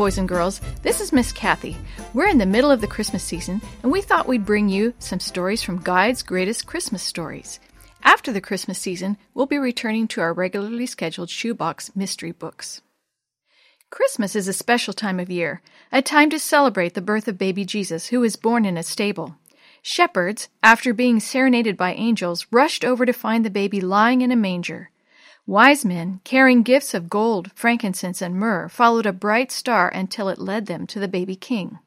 boys and girls. This is Miss Kathy. We're in the middle of the Christmas season, and we thought we'd bring you some stories from Guide's Greatest Christmas Stories. After the Christmas season, we'll be returning to our regularly scheduled shoebox mystery books. Christmas is a special time of year, a time to celebrate the birth of baby Jesus, who was born in a stable. Shepherds, after being serenaded by angels, rushed over to find the baby lying in a manger. Wise men, carrying gifts of gold, frankincense, and myrrh, followed a bright star until it led them to the baby king.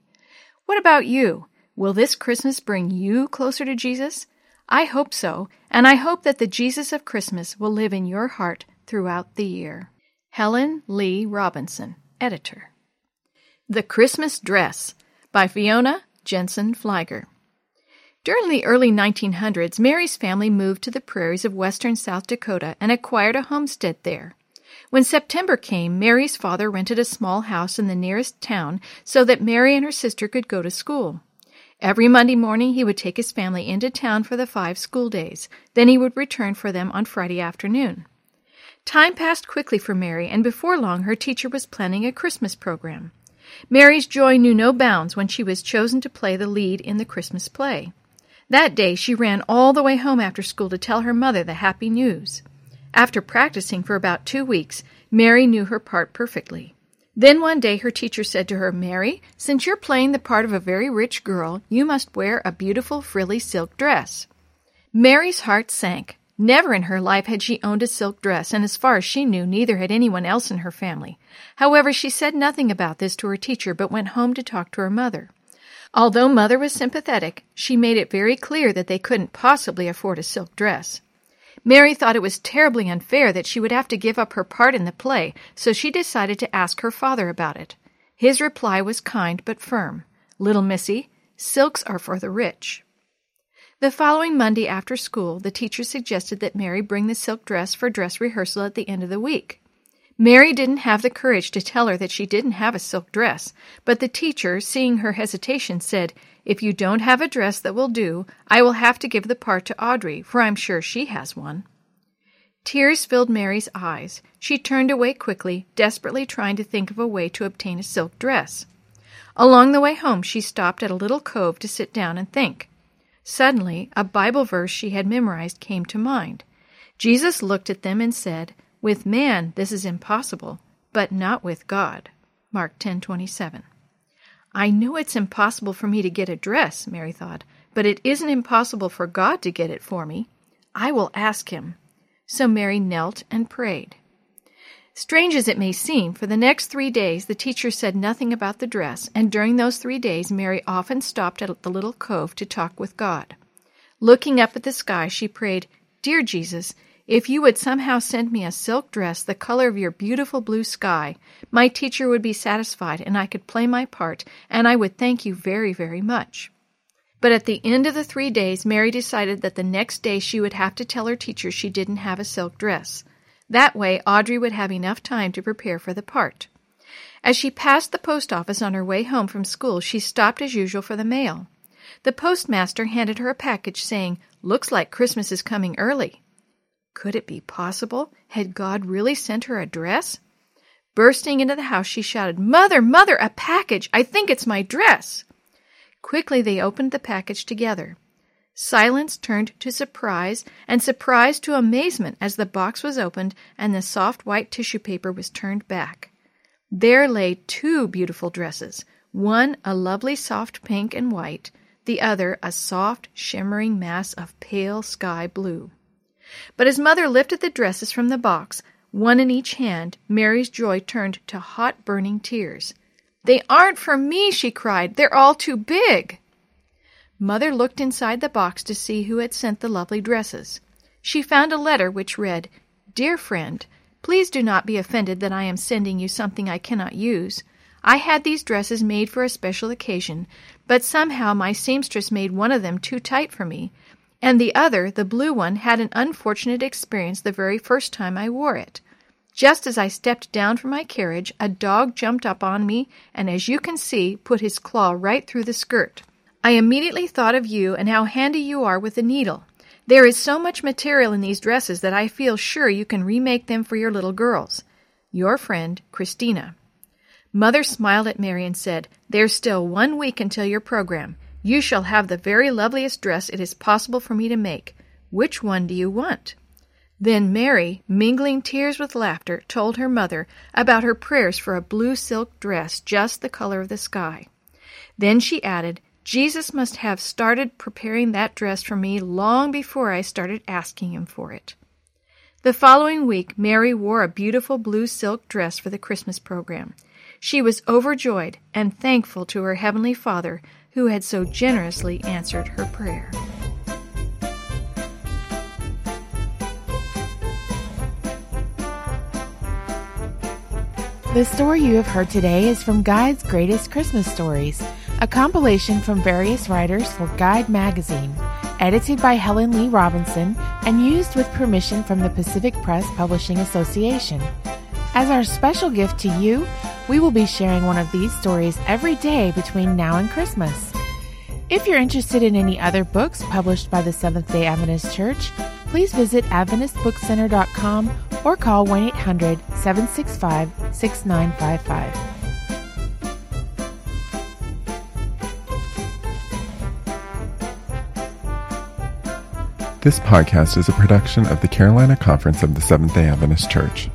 What about you? Will this Christmas bring you closer to Jesus? I hope so, and I hope that the Jesus of Christmas will live in your heart throughout the year. Helen Lee Robinson, Editor. The Christmas Dress by Fiona Jensen Fliger. During the early 1900s, Mary's family moved to the prairies of western South Dakota and acquired a homestead there. When September came, Mary's father rented a small house in the nearest town so that Mary and her sister could go to school. Every Monday morning, he would take his family into town for the five school days. Then he would return for them on Friday afternoon. Time passed quickly for Mary, and before long her teacher was planning a Christmas program. Mary's joy knew no bounds when she was chosen to play the lead in the Christmas play. That day she ran all the way home after school to tell her mother the happy news. After practicing for about two weeks, Mary knew her part perfectly. Then one day her teacher said to her, Mary, since you're playing the part of a very rich girl, you must wear a beautiful frilly silk dress. Mary's heart sank. Never in her life had she owned a silk dress, and as far as she knew, neither had anyone else in her family. However, she said nothing about this to her teacher, but went home to talk to her mother. Although Mother was sympathetic, she made it very clear that they couldn't possibly afford a silk dress. Mary thought it was terribly unfair that she would have to give up her part in the play, so she decided to ask her father about it. His reply was kind but firm. Little missy, silks are for the rich. The following Monday after school, the teacher suggested that Mary bring the silk dress for dress rehearsal at the end of the week. Mary didn't have the courage to tell her that she didn't have a silk dress, but the teacher, seeing her hesitation, said, If you don't have a dress that will do, I will have to give the part to Audrey, for I'm sure she has one. Tears filled Mary's eyes. She turned away quickly, desperately trying to think of a way to obtain a silk dress. Along the way home, she stopped at a little cove to sit down and think. Suddenly, a Bible verse she had memorized came to mind. Jesus looked at them and said, with man this is impossible, but not with God. Mark 10:27. I know it's impossible for me to get a dress, Mary thought, but it isn't impossible for God to get it for me. I will ask him. So Mary knelt and prayed. Strange as it may seem, for the next three days the teacher said nothing about the dress, and during those three days Mary often stopped at the little cove to talk with God. Looking up at the sky, she prayed, Dear Jesus, if you would somehow send me a silk dress the color of your beautiful blue sky, my teacher would be satisfied and I could play my part, and I would thank you very, very much. But at the end of the three days, Mary decided that the next day she would have to tell her teacher she didn't have a silk dress. That way, Audrey would have enough time to prepare for the part. As she passed the post office on her way home from school, she stopped as usual for the mail. The postmaster handed her a package saying, Looks like Christmas is coming early. Could it be possible? Had God really sent her a dress? Bursting into the house, she shouted, Mother, mother, a package! I think it's my dress! Quickly they opened the package together. Silence turned to surprise, and surprise to amazement as the box was opened and the soft white tissue paper was turned back. There lay two beautiful dresses, one a lovely soft pink and white, the other a soft, shimmering mass of pale sky blue. But as mother lifted the dresses from the box, one in each hand, Mary's joy turned to hot, burning tears. They aren't for me, she cried. They're all too big. Mother looked inside the box to see who had sent the lovely dresses. She found a letter which read, Dear friend, please do not be offended that I am sending you something I cannot use. I had these dresses made for a special occasion, but somehow my seamstress made one of them too tight for me, and the other, the blue one, had an unfortunate experience the very first time I wore it. Just as I stepped down from my carriage, a dog jumped up on me and, as you can see, put his claw right through the skirt. I immediately thought of you and how handy you are with the needle. There is so much material in these dresses that I feel sure you can remake them for your little girls. Your friend, Christina. Mother smiled at Mary and said, There's still one week until your program. You shall have the very loveliest dress it is possible for me to make. Which one do you want? Then Mary, mingling tears with laughter, told her mother about her prayers for a blue silk dress just the color of the sky. Then she added, Jesus must have started preparing that dress for me long before I started asking him for it. The following week, Mary wore a beautiful blue silk dress for the Christmas program. She was overjoyed and thankful to her Heavenly Father who had so generously answered her prayer. The story you have heard today is from Guide's Greatest Christmas Stories, a compilation from various writers for Guide magazine, edited by Helen Lee Robinson and used with permission from the Pacific Press Publishing Association. As our special gift to you, we will be sharing one of these stories every day between now and Christmas. If you're interested in any other books published by the Seventh day Adventist Church, please visit AdventistBookCenter.com or call 1 800 765 6955. This podcast is a production of the Carolina Conference of the Seventh day Adventist Church.